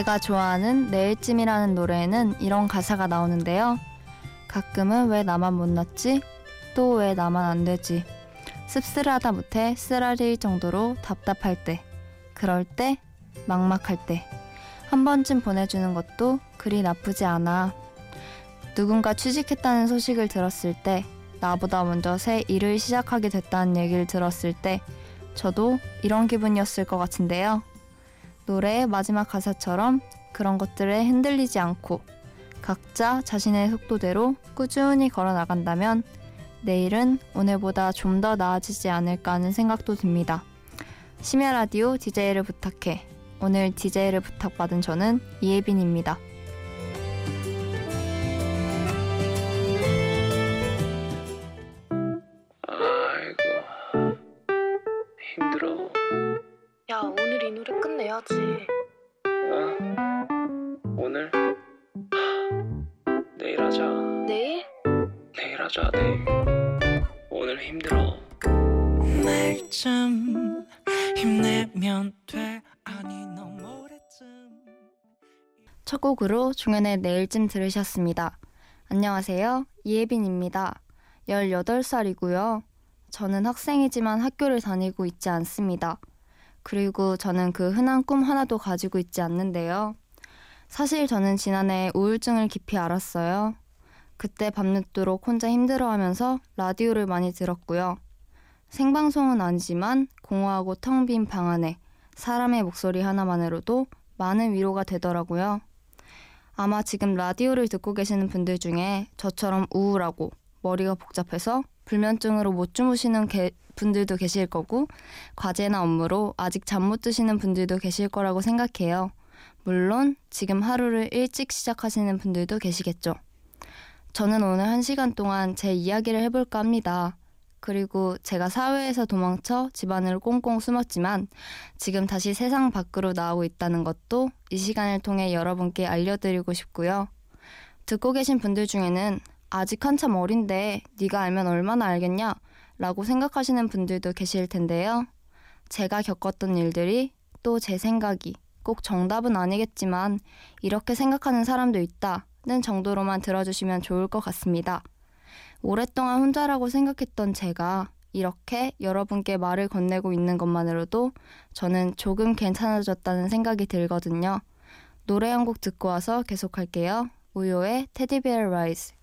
제가 좋아하는 내일쯤이라는 노래에는 이런 가사가 나오는데요. 가끔은 왜 나만 못 났지? 또 왜 나만 안 되지? 씁쓸하다 못해 쓰라릴 정도로 답답할 때, 그럴 때, 막막할 때, 한 번쯤 보내주는 것도 그리 나쁘지 않아. 누군가 취직했다는 소식을 들었을 때, 나보다 먼저 새 일을 시작하게 됐다는 얘기를 들었을 때, 저도 이런 기분이었을 것 같은데요. 노래의 마지막 가사처럼 그런 것들에 흔들리지 않고 각자 자신의 속도대로 꾸준히 걸어 나간다면 내일은 오늘보다 좀 더 나아지지 않을까 하는 생각도 듭니다. 심야 라디오 DJ를 부탁해. 오늘 DJ를 부탁받은 저는 이예빈입니다. 첫 곡으로 종현의 내일쯤 들으셨습니다. 안녕하세요. 이예빈입니다. 18살이고요. 저는 학생이지만 학교를 다니고 있지 않습니다. 그리고 저는 그 흔한 꿈 하나도 가지고 있지 않는데요. 사실 저는 지난해 우울증을 깊이 앓았어요. 그때 밤늦도록 혼자 힘들어하면서 라디오를 많이 들었고요. 생방송은 아니지만 공허하고 텅 빈 방 안에 사람의 목소리 하나만으로도 많은 위로가 되더라고요. 아마 지금 라디오를 듣고 계시는 분들 중에 저처럼 우울하고 머리가 복잡해서 불면증으로 못 주무시는 게, 분들도 계실 거고 과제나 업무로 아직 잠 못 드시는 분들도 계실 거라고 생각해요. 물론 지금 하루를 일찍 시작하시는 분들도 계시겠죠. 저는 오늘 한 시간 동안 제 이야기를 해볼까 합니다. 그리고 제가 사회에서 도망쳐 집안으로 꽁꽁 숨었지만 지금 다시 세상 밖으로 나오고 있다는 것도 이 시간을 통해 여러분께 알려드리고 싶고요. 듣고 계신 분들 중에는 아직 한참 어린데 네가 알면 얼마나 알겠냐? 라고 생각하시는 분들도 계실 텐데요. 제가 겪었던 일들이 또 제 생각이 꼭 정답은 아니겠지만 이렇게 생각하는 사람도 있다는 정도로만 들어주시면 좋을 것 같습니다. 오랫동안 혼자라고 생각했던 제가 이렇게 여러분께 말을 건네고 있는 것만으로도 저는 조금 괜찮아졌다는 생각이 들거든요. 노래 한 곡 듣고 와서 계속할게요. 우효의 Teddy Bear Rises.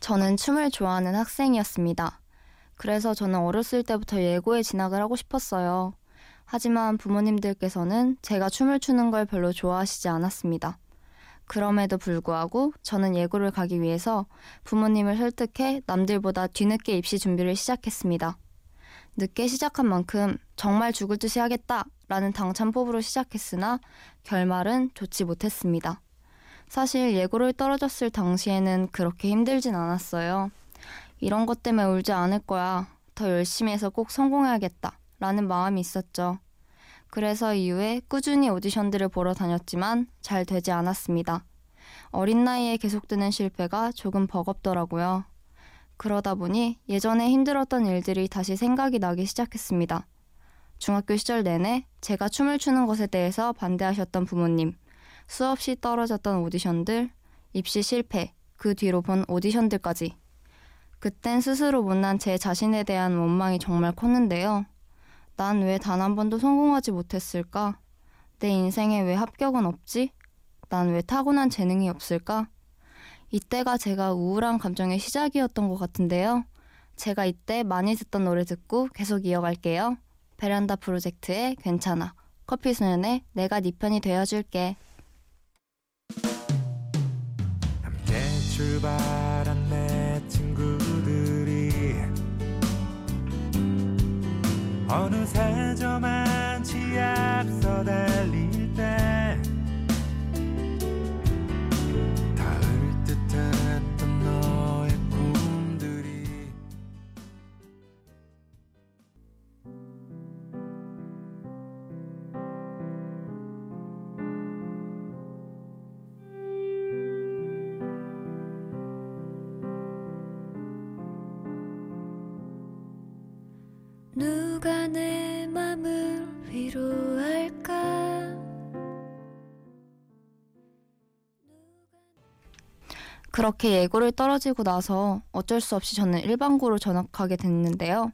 저는 춤을 좋아하는 학생이었습니다. 그래서 저는 어렸을 때부터 예고에 진학을 하고 싶었어요. 하지만 부모님들께서는 제가 춤을 추는 걸 별로 좋아하시지 않았습니다. 그럼에도 불구하고 저는 예고를 가기 위해서 부모님을 설득해 남들보다 뒤늦게 입시 준비를 시작했습니다. 늦게 시작한 만큼 정말 죽을 듯이 하겠다 라는 당찬 포부로 시작했으나 결말은 좋지 못했습니다. 사실 예고를 떨어졌을 당시에는 그렇게 힘들진 않았어요. 이런 것 때문에 울지 않을 거야. 더 열심히 해서 꼭 성공해야겠다. 라는 마음이 있었죠. 그래서 이후에 꾸준히 오디션들을 보러 다녔지만 잘 되지 않았습니다. 어린 나이에 계속되는 실패가 조금 버겁더라고요. 그러다 보니 예전에 힘들었던 일들이 다시 생각이 나기 시작했습니다. 중학교 시절 내내 제가 춤을 추는 것에 대해서 반대하셨던 부모님, 수없이 떨어졌던 오디션들, 입시 실패, 그 뒤로 본 오디션들까지. 그땐 스스로 못난 제 자신에 대한 원망이 정말 컸는데요. 난 왜 단 한 번도 성공하지 못했을까? 내 인생에 왜 합격은 없지? 난 왜 타고난 재능이 없을까? 이때가 제가 우울한 감정의 시작이었던 것 같은데요. 제가 이때 많이 듣던 노래 듣고 계속 이어갈게요. 베란다 프로젝트의 괜찮아. 커피 소년의 내가 네 편이 되어줄게. 출발한 내 친구들이 어느새 저 그렇게 예고를 떨어지고 나서 어쩔 수 없이 저는 일반고로 전학하게 됐는데요.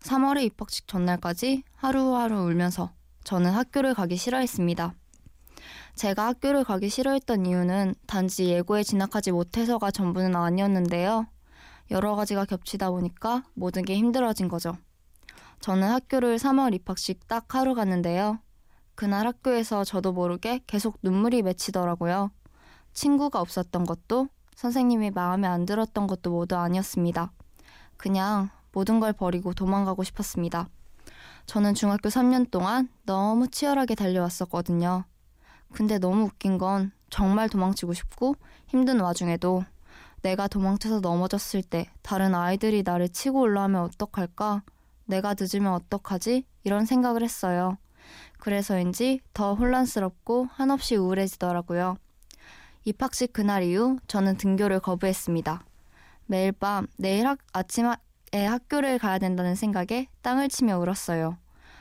3월에 입학식 전날까지 하루하루 울면서 저는 학교를 가기 싫어했습니다. 제가 학교를 가기 싫어했던 이유는 단지 예고에 진학하지 못해서가 전부는 아니었는데요. 여러 가지가 겹치다 보니까 모든 게 힘들어진 거죠. 저는 학교를 3월 입학식 딱 하루 갔는데요. 그날 학교에서 저도 모르게 계속 눈물이 맺히더라고요. 친구가 없었던 것도 선생님이 마음에 안 들었던 것도 모두 아니었습니다. 그냥 모든 걸 버리고 도망가고 싶었습니다. 저는 중학교 3년 동안 너무 치열하게 달려왔었거든요. 근데 너무 웃긴 건 정말 도망치고 싶고 힘든 와중에도 내가 도망쳐서 넘어졌을 때 다른 아이들이 나를 치고 올라오면 어떡할까? 내가 늦으면 어떡하지? 이런 생각을 했어요. 그래서인지 더 혼란스럽고 한없이 우울해지더라고요. 입학식 그날 이후 저는 등교를 거부했습니다. 매일 밤 내일 학, 아침에 학교를 가야 된다는 생각에 땅을 치며 울었어요.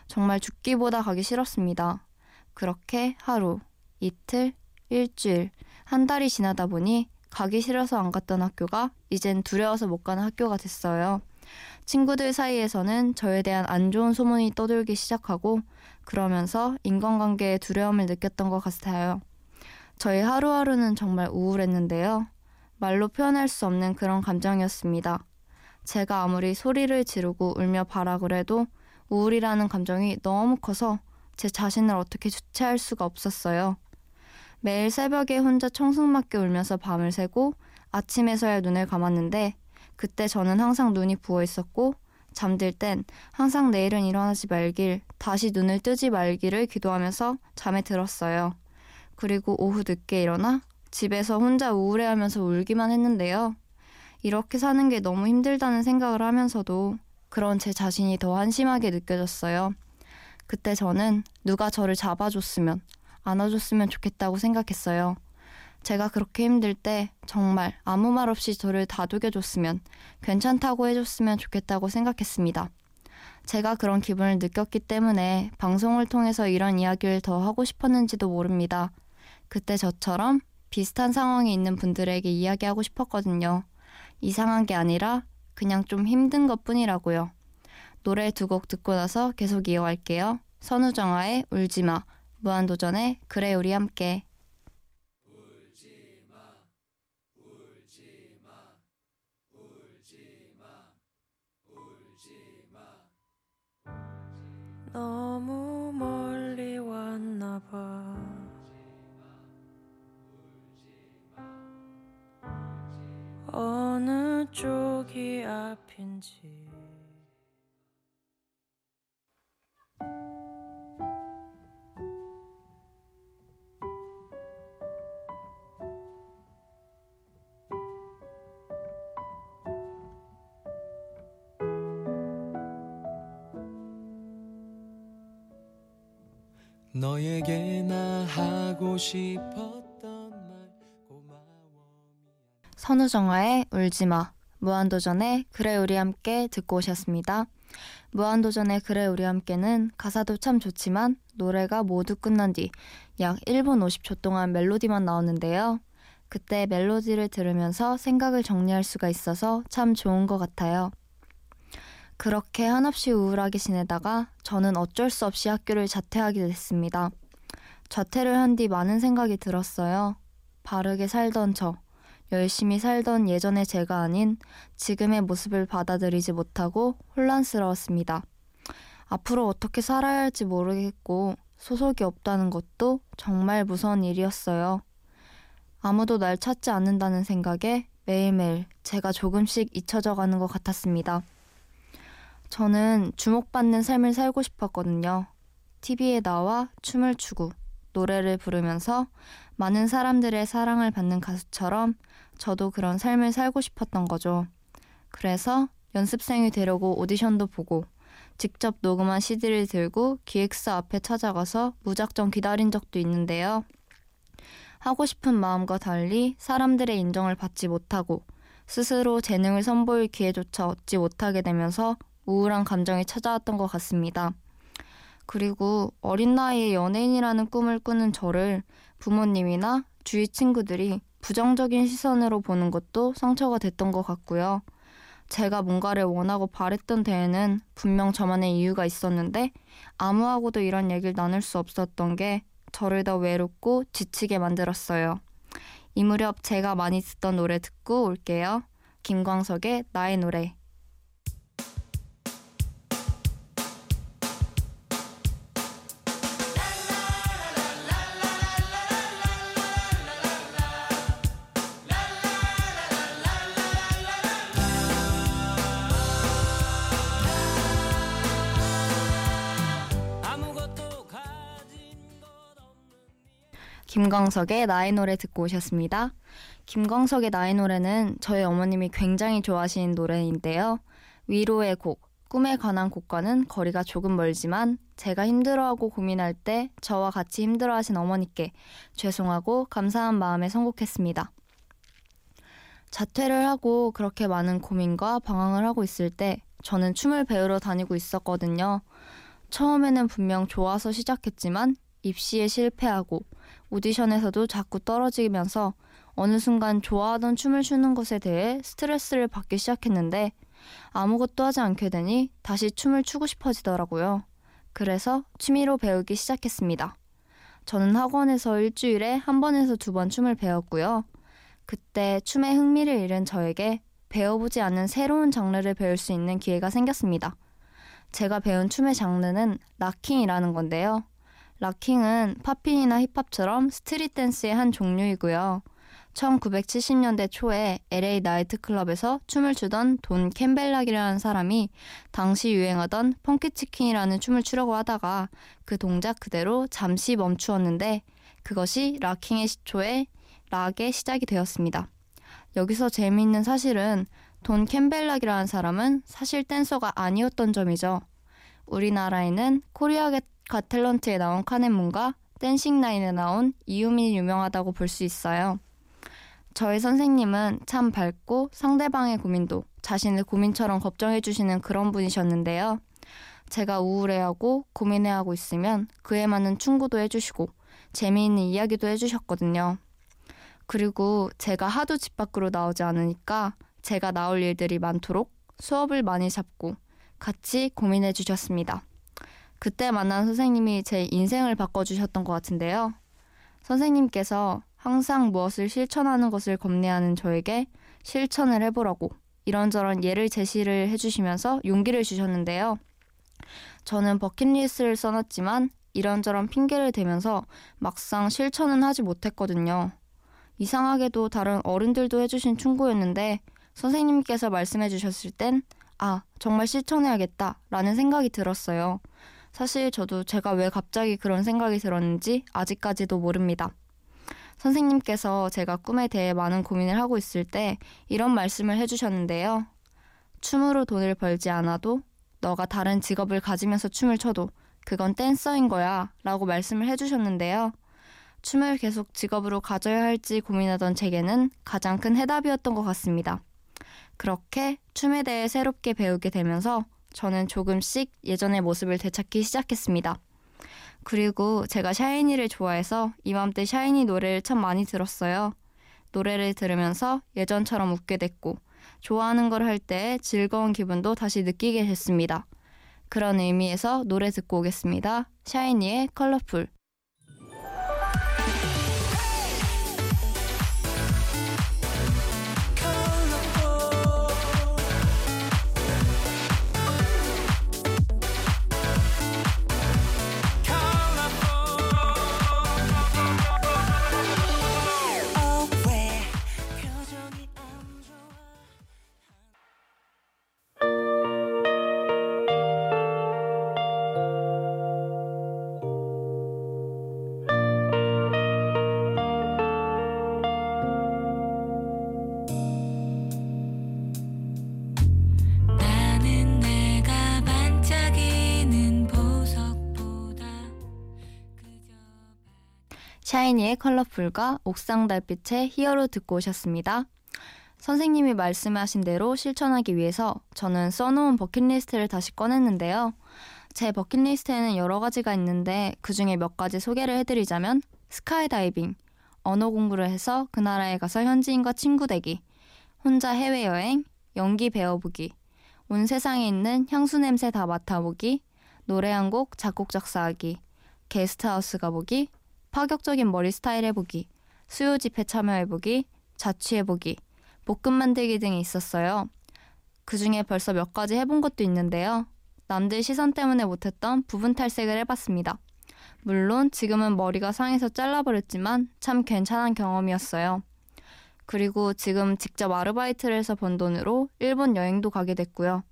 정말 죽기보다 가기 싫었습니다. 그렇게 하루, 이틀, 일주일, 한 달이 지나다 보니 가기 싫어서 안 갔던 학교가 이젠 두려워서 못 가는 학교가 됐어요. 친구들 사이에서는 저에 대한 안 좋은 소문이 떠돌기 시작하고 그러면서 인간관계에 두려움을 느꼈던 것 같아요. 저희 하루하루는 정말 우울했는데요. 말로 표현할 수 없는 그런 감정이었습니다. 제가 아무리 소리를 지르고 울며 발악을 해도 우울이라는 감정이 너무 커서 제 자신을 어떻게 주체할 수가 없었어요. 매일 새벽에 혼자 청승맞게 울면서 밤을 새고 아침에서야 눈을 감았는데 그때 저는 항상 눈이 부어 있었고 잠들 땐 항상 내일은 일어나지 말길 다시 눈을 뜨지 말기를 기도하면서 잠에 들었어요. 그리고 오후 늦게 일어나 집에서 혼자 우울해하면서 울기만 했는데요. 이렇게 사는 게 너무 힘들다는 생각을 하면서도 그런 제 자신이 더 한심하게 느껴졌어요. 그때 저는 누가 저를 잡아줬으면, 안아줬으면 좋겠다고 생각했어요. 제가 그렇게 힘들 때 정말 아무 말 없이 저를 다독여줬으면, 괜찮다고 해줬으면 좋겠다고 생각했습니다. 제가 그런 기분을 느꼈기 때문에 방송을 통해서 이런 이야기를 더 하고 싶었는지도 모릅니다. 그때 저처럼 비슷한 상황에 있는 분들에게 이야기하고 싶었거든요. 이상한 게 아니라 그냥 좀 힘든 것 뿐이라고요. 노래 두 곡 듣고 나서 계속 이어갈게요. 선우정아의 울지마, 무한도전의 그래 우리 함께. 너무 멀리 왔나 봐 어느 쪽이 앞인지. 너에게 나 하고 싶었던 말 고마워 선우정아의 울지마, 무한도전의 그래 우리 함께 듣고 오셨습니다. 무한도전의 그래 우리 함께는 가사도 참 좋지만 노래가 모두 끝난 뒤 약 1분 50초 동안 멜로디만 나오는데요. 그때 멜로디를 들으면서 생각을 정리할 수가 있어서 참 좋은 것 같아요. 그렇게 한없이 우울하게 지내다가 저는 어쩔 수 없이 학교를 자퇴하게 됐습니다. 자퇴를 한 뒤 많은 생각이 들었어요. 바르게 살던 저, 열심히 살던 예전의 제가 아닌 지금의 모습을 받아들이지 못하고 혼란스러웠습니다. 앞으로 어떻게 살아야 할지 모르겠고 소속이 없다는 것도 정말 무서운 일이었어요. 아무도 날 찾지 않는다는 생각에 매일매일 제가 조금씩 잊혀져 가는 것 같았습니다. 저는 주목받는 삶을 살고 싶었거든요. TV에 나와 춤을 추고 노래를 부르면서 많은 사람들의 사랑을 받는 가수처럼 저도 그런 삶을 살고 싶었던 거죠. 그래서 연습생이 되려고 오디션도 보고 직접 녹음한 CD를 들고 기획사 앞에 찾아가서 무작정 기다린 적도 있는데요. 하고 싶은 마음과 달리 사람들의 인정을 받지 못하고 스스로 재능을 선보일 기회조차 얻지 못하게 되면서 우울한 감정이 찾아왔던 것 같습니다. 그리고 어린 나이에 연예인이라는 꿈을 꾸는 저를 부모님이나 주위 친구들이 부정적인 시선으로 보는 것도 상처가 됐던 것 같고요. 제가 뭔가를 원하고 바랬던 데에는 분명 저만의 이유가 있었는데 아무하고도 이런 얘기를 나눌 수 없었던 게 저를 더 외롭고 지치게 만들었어요. 이 무렵 제가 많이 듣던 노래 듣고 올게요. 김광석의 나의 노래. 김광석의 나의 노래 듣고 오셨습니다. 김광석의 나의 노래는 저희 어머님이 굉장히 좋아하시는 노래인데요. 위로의 곡, 꿈에 관한 곡과는 거리가 조금 멀지만 제가 힘들어하고 고민할 때 저와 같이 힘들어하신 어머니께 죄송하고 감사한 마음에 선곡했습니다. 자퇴를 하고 그렇게 많은 고민과 방황을 하고 있을 때 저는 춤을 배우러 다니고 있었거든요. 처음에는 분명 좋아서 시작했지만 입시에 실패하고 오디션에서도 자꾸 떨어지면서 어느 순간 좋아하던 춤을 추는 것에 대해 스트레스를 받기 시작했는데 아무것도 하지 않게 되니 다시 춤을 추고 싶어지더라고요. 그래서 취미로 배우기 시작했습니다. 저는 학원에서 일주일에 한 번에서 두 번 춤을 배웠고요. 그때 춤에 흥미를 잃은 저에게 배워보지 않은 새로운 장르를 배울 수 있는 기회가 생겼습니다. 제가 배운 춤의 장르는 locking이라는 건데요. locking은 poppin이나 힙합처럼 street dance의 한 종류이고요. 1970년대 초에 LA 나이트클럽에서 춤을 추던 돈 캠벨락이라는 사람이 당시 유행하던 Funky Chicken이라는 춤을 추려고 하다가 그 동작 그대로 잠시 멈추었는데 그것이 locking의 시초에 lock의 시작이 되었습니다. 여기서 재미있는 사실은 돈 캠벨락이라는 사람은 사실 댄서가 아니었던 점이죠. 우리나라에는 Korea Got Talent에 나온 카네문과 Dancing Nine에 나온 이유민이 유명하다고 볼 수 있어요. 저의 선생님은 참 밝고 상대방의 고민도 자신의 고민처럼 걱정해주시는 그런 분이셨는데요. 제가 우울해하고 고민해하고 있으면 그에 맞는 충고도 해주시고 재미있는 이야기도 해주셨거든요. 그리고 제가 하도 집 밖으로 나오지 않으니까 제가 나올 일들이 많도록 수업을 많이 잡고 같이 고민해 주셨습니다. 그때 만난 선생님이 제 인생을 바꿔주셨던 것 같은데요. 선생님께서 항상 무엇을 실천하는 것을 겁내하는 저에게 실천을 해보라고 이런저런 예를 제시를 해주시면서 용기를 주셨는데요. 저는 버킷리스트를 써놨지만 이런저런 핑계를 대면서 막상 실천은 하지 못했거든요. 이상하게도 다른 어른들도 해주신 충고였는데 선생님께서 말씀해 주셨을 땐 아, 정말 실천해야겠다 라는 생각이 들었어요. 사실 저도 제가 왜 갑자기 그런 생각이 들었는지 아직까지도 모릅니다. 선생님께서 제가 꿈에 대해 많은 고민을 하고 있을 때 이런 말씀을 해주셨는데요. 춤으로 돈을 벌지 않아도 너가 다른 직업을 가지면서 춤을 춰도 그건 댄서인 거야 라고 말씀을 해주셨는데요. 춤을 계속 직업으로 가져야 할지 고민하던 제게는 가장 큰 해답이었던 것 같습니다. 그렇게 춤에 대해 새롭게 배우게 되면서 저는 조금씩 예전의 모습을 되찾기 시작했습니다. 그리고 제가 샤이니를 좋아해서 이맘때 샤이니 노래를 참 많이 들었어요. 노래를 들으면서 예전처럼 웃게 됐고 좋아하는 걸 할 때 즐거운 기분도 다시 느끼게 됐습니다. 그런 의미에서 노래 듣고 오겠습니다. 샤이니의 컬러풀. 샤이니의 Colorful과 옥상 달빛의 히어로 듣고 오셨습니다. 선생님이 말씀하신 대로 실천하기 위해서 저는 써놓은 버킷리스트를 다시 꺼냈는데요. 제 버킷리스트에는 여러 가지가 있는데 그 중에 몇 가지 소개를 해드리자면 스카이다이빙, 언어 공부를 해서 그 나라에 가서 현지인과 친구 되기, 혼자 해외여행, 연기 배워보기, 온 세상에 있는 향수 냄새 다 맡아보기, 노래 한 곡 작곡 작사하기, 게스트하우스 가보기, 파격적인 머리 스타일 해보기, 수요 집회 참여해보기, 자취해보기, 볶음 만들기 등이 있었어요. 그 중에 벌써 몇 가지 해본 것도 있는데요. 남들 시선 때문에 못했던 부분 탈색을 해봤습니다. 물론 지금은 머리가 상해서 잘라버렸지만 참 괜찮은 경험이었어요. 그리고 지금 직접 아르바이트를 해서 번 돈으로 일본 여행도 가게 됐고요.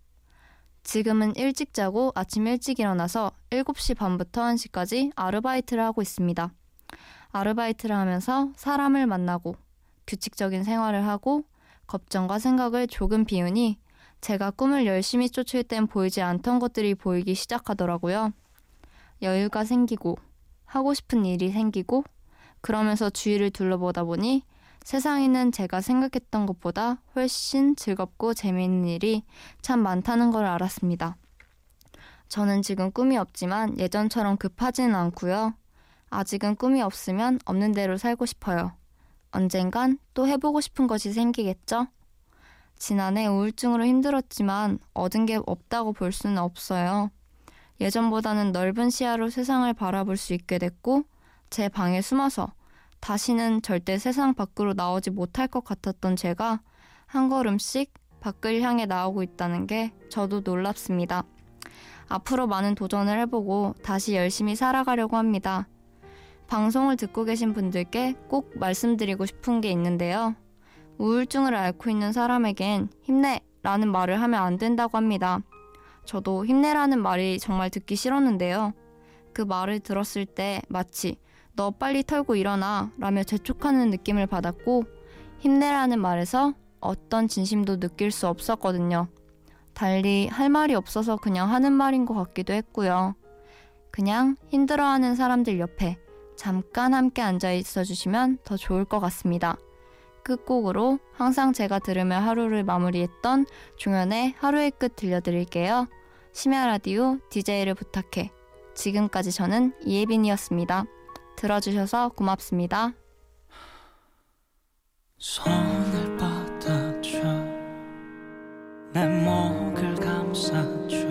지금은 일찍 자고 아침 일찍 일어나서 7시 반부터 1시까지 아르바이트를 하고 있습니다. 아르바이트를 하면서 사람을 만나고 규칙적인 생활을 하고 걱정과 생각을 조금 비우니 제가 꿈을 열심히 쫓을 땐 보이지 않던 것들이 보이기 시작하더라고요. 여유가 생기고 하고 싶은 일이 생기고 그러면서 주위를 둘러보다 보니 세상에는 제가 생각했던 것보다 훨씬 즐겁고 재미있는 일이 참 많다는 걸 알았습니다. 저는 지금 꿈이 없지만 예전처럼 급하지는 않고요. 아직은 꿈이 없으면 없는 대로 살고 싶어요. 언젠간 또 해보고 싶은 것이 생기겠죠? 지난해 우울증으로 힘들었지만 얻은 게 없다고 볼 수는 없어요. 예전보다는 넓은 시야로 세상을 바라볼 수 있게 됐고, 제 방에 숨어서 다시는 절대 세상 밖으로 나오지 못할 것 같았던 제가 한 걸음씩 밖을 향해 나오고 있다는 게 저도 놀랍습니다. 앞으로 많은 도전을 해보고 다시 열심히 살아가려고 합니다. 방송을 듣고 계신 분들께 꼭 말씀드리고 싶은 게 있는데요. 우울증을 앓고 있는 사람에겐 힘내! 라는 말을 하면 안 된다고 합니다. 저도 힘내라는 말이 정말 듣기 싫었는데요. 그 말을 들었을 때 마치 너 빨리 털고 일어나 라며 재촉하는 느낌을 받았고 힘내라는 말에서 어떤 진심도 느낄 수 없었거든요. 달리 할 말이 없어서 그냥 하는 말인 것 같기도 했고요. 그냥 힘들어하는 사람들 옆에 잠깐 함께 앉아 있어 주시면 더 좋을 것 같습니다. 끝곡으로 항상 제가 들으며 하루를 마무리했던 종현의 하루의 끝 들려드릴게요. 심야 라디오 DJ를 부탁해. 지금까지 저는 이예빈이었습니다. 들어주셔서 고맙습니다. 손을 뻗어줘 내 목을 감싸줘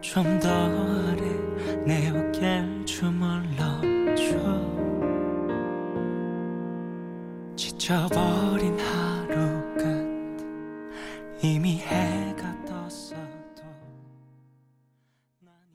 좀더